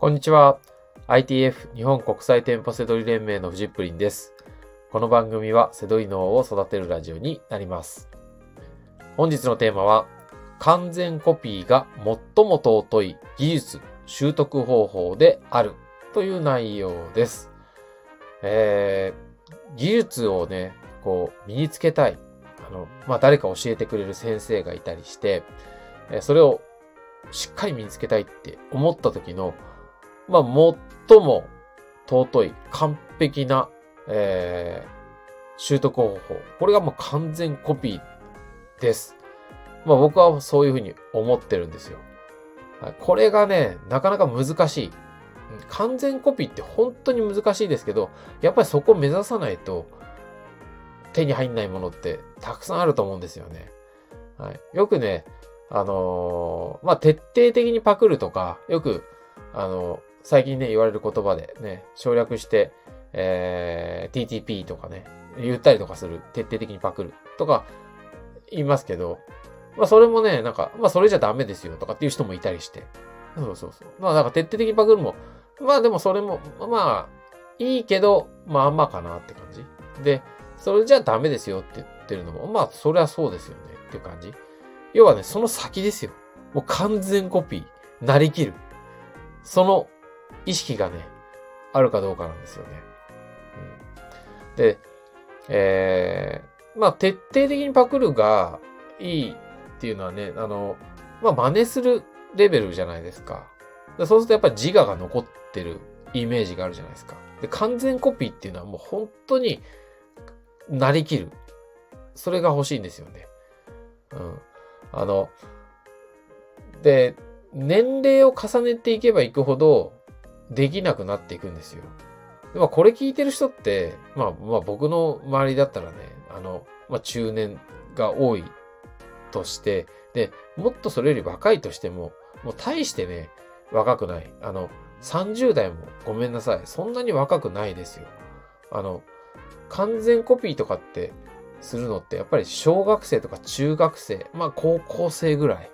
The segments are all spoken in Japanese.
こんにちは。ITF 日本国際店舗セドリ連盟のフジップリンです。この番組はセドリ脳を育てるラジオになります。本日のテーマは、完全コピーが最も尊い技術習得方法であるという内容です。えー、技術をね、こう身につけたい。あの、まあ、誰か教えてくれる先生がいたりして、それをしっかり身につけたいって思った時の、まあ、最も尊い、完璧な、えー、習得方法。これがもう完全コピーです。まあ僕はそういうふうに思ってるんですよ。これがね、なかなか難しい。完全コピーって本当に難しいですけど、やっぱりそこを目指さないと手に入んないものってたくさんあると思うんですよね。はい、よくね、あのー、まあ、徹底的にパクるとか、よく、あの、最近ね、言われる言葉でね、省略して、えー、TTP とかね、言ったりとかする。徹底的にパクる。とか、言いますけど、まあそれもね、なんか、まあそれじゃダメですよとかっていう人もいたりして。そうそうそう。まあなんか徹底的にパクるも、まあでもそれも、まあ、いいけど、まあまあかなって感じ。で、それじゃダメですよって言ってるのも、まあそれはそうですよねっていう感じ。要はね、その先ですよ。もう完全コピー、なりきる。その意識がね、あるかどうかなんですよね。うん、で、えー、まあ、徹底的にパクるがいいっていうのはね、あの、まあ、真似するレベルじゃないですか。そうするとやっぱり自我が残ってるイメージがあるじゃないですか。で、完全コピーっていうのはもう本当になりきる。それが欲しいんですよね。うん。あの、で、年齢を重ねていけばいくほど、できなくなっていくんですよ。まあ、これ聞いてる人って、まあ、まあ、僕の周りだったらね、あの、まあ、中年が多いとして、で、もっとそれより若いとしても、もう大してね、若くない。あの、30代もごめんなさい。そんなに若くないですよ。あの、完全コピーとかってするのって、やっぱり小学生とか中学生、まあ高校生ぐらい。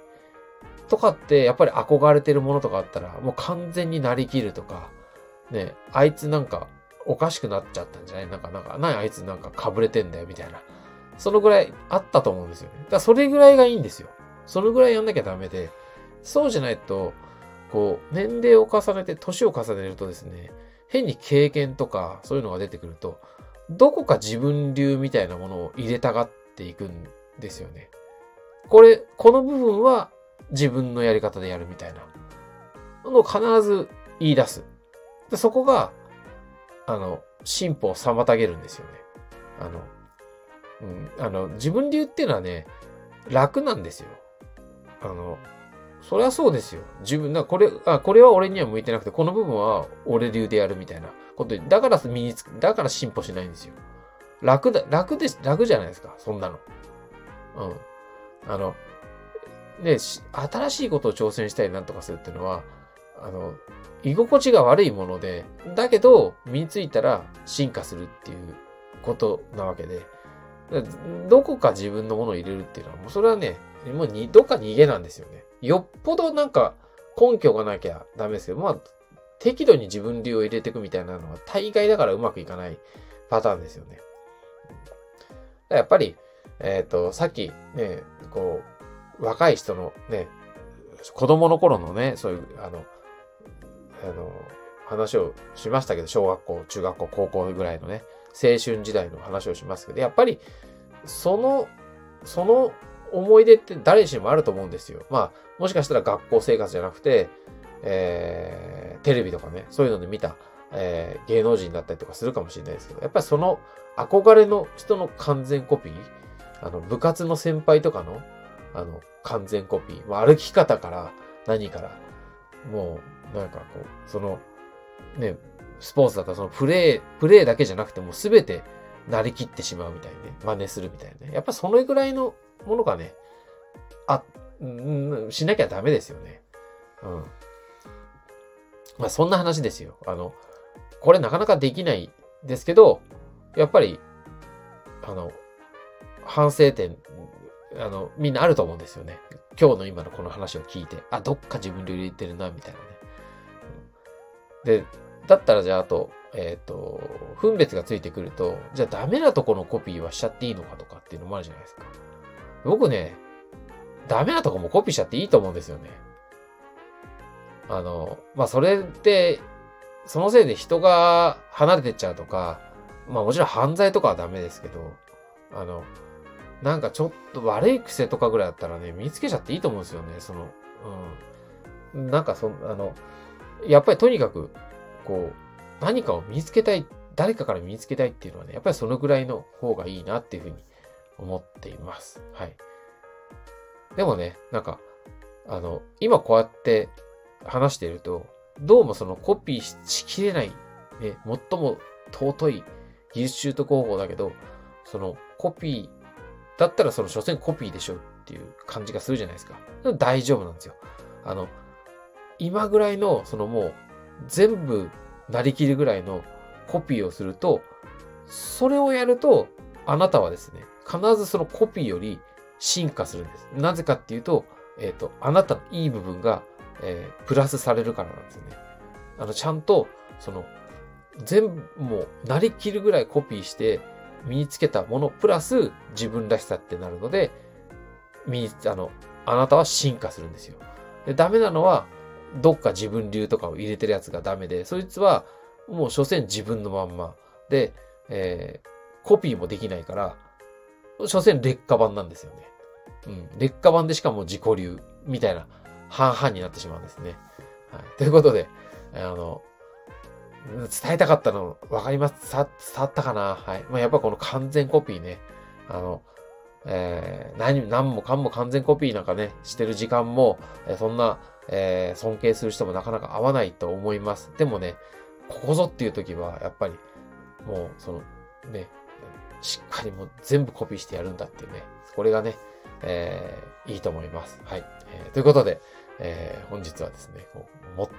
とかって、やっぱり憧れてるものとかあったら、もう完全になりきるとか、ね、あいつなんかおかしくなっちゃったんじゃない？なんか、なんか、なあいつなんかかぶれてんだよ、みたいな。そのぐらいあったと思うんですよね。だからそれぐらいがいいんですよ。そのぐらいやんなきゃダメで、そうじゃないと、こう、年齢を重ねて、年を重ねるとですね、変に経験とか、そういうのが出てくると、どこか自分流みたいなものを入れたがっていくんですよね。これ、この部分は自分のやり方でやるみたいなのを必ず言い出す。でそこが、あの、進歩を妨げるんですよね。あの、うん、あの、自分流っていうのはね、楽なんですよ。あの、それはそうですよ。自分、だこれ、あ、これは俺には向いてなくて、この部分は俺流でやるみたいなことだから身につく、だから進歩しないんですよ。楽だ、楽です、楽じゃないですか、そんなの。うん。あの、ね、新しいことを挑戦したりなんとかするっていうのは、あの、居心地が悪いもので、だけど、身についたら進化するっていうことなわけで、どこか自分のものを入れるっていうのは、もうそれはね、もうに、どっか逃げなんですよね。よっぽどなんか根拠がなきゃダメですけど、まあ、適度に自分流を入れていくみたいなのは大概だからうまくいかないパターンですよね。やっぱり、えっ、ー、と、さっきね、こう、若い人のね、子供の頃のね、そういう、あの、あの、話をしましたけど、小学校、中学校、高校ぐらいのね、青春時代の話をしますけど、やっぱり、その、その思い出って誰しもあると思うんですよ。まあ、もしかしたら学校生活じゃなくて、えー、テレビとかね、そういうので見た、えー、芸能人だったりとかするかもしれないですけど、やっぱりその憧れの人の完全コピー、あの、部活の先輩とかの、あの、完全コピー。まあ、歩き方から何から、もう、なんかこう、その、ね、スポーツだったらそのプレー、プレーだけじゃなくてもう全てなりきってしまうみたいにね、真似するみたいなね。やっぱそのぐらいのものがね、あ、うん、しなきゃダメですよね。うん。まあそんな話ですよ。あの、これなかなかできないですけど、やっぱり、あの、反省点あの、みんなあると思うんですよね。今日の今のこの話を聞いて、あ、どっか自分で入れてるな、みたいなね。で、だったらじゃああと、えっ、ー、と、分別がついてくると、じゃあダメなとこのコピーはしちゃっていいのかとかっていうのもあるじゃないですか。僕ね、ダメなとこもコピーしちゃっていいと思うんですよね。あの、まあ、それで、そのせいで人が離れてっちゃうとか、まあもちろん犯罪とかはダメですけど、あの、なんかちょっと悪い癖とかぐらいだったらね、見つけちゃっていいと思うんですよね、その、うん。なんかそ、あの、やっぱりとにかく、こう、何かを見つけたい、誰かから見つけたいっていうのはね、やっぱりそのぐらいの方がいいなっていうふうに思っています。はい。でもね、なんか、あの、今こうやって話していると、どうもそのコピーしきれない、ね、最も尊い技術習得方法だけど、そのコピーだったらその所詮コピーでしょっていう感じがするじゃないですか。大丈夫なんですよ。あの、今ぐらいの、そのもう、全部なりきるぐらいのコピーをすると、それをやると、あなたはですね、必ずそのコピーより進化するんです。なぜかっていうと、えっ、ー、と、あなたのいい部分が、えー、プラスされるからなんですよね。あの、ちゃんと、その、全部もう、なりきるぐらいコピーして、身につけたもの、プラス自分らしさってなるので、身に、あの、あなたは進化するんですよ。で、ダメなのは、どっか自分流とかを入れてるやつがダメで、そいつは、もう所詮自分のまんま。で、えー、コピーもできないから、所詮劣化版なんですよね。うん。劣化版でしかも自己流みたいな半々になってしまうんですね。はい。ということで、あの、伝えたかったのわかります伝わったかな？はい。まあ、やっぱこの完全コピーね。あの、えー、何、何もかんも完全コピーなんかね、してる時間も、えー、そんな、えー、尊敬する人もなかなか合わないと思います。でもね、ここぞっていう時は、やっぱり、もう、その、ね、しっかりもう全部コピーしてやるんだっていうね、これがね、えー、いいと思います。はい。えー、ということで、えー、本日はですね、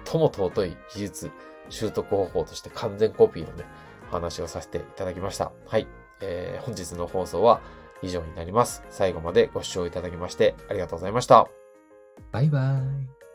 最も尊い技術習得方法として完全コピーのね、お話をさせていただきました。はい。えー、本日の放送は以上になります。最後までご視聴いただきましてありがとうございました。バイバイ。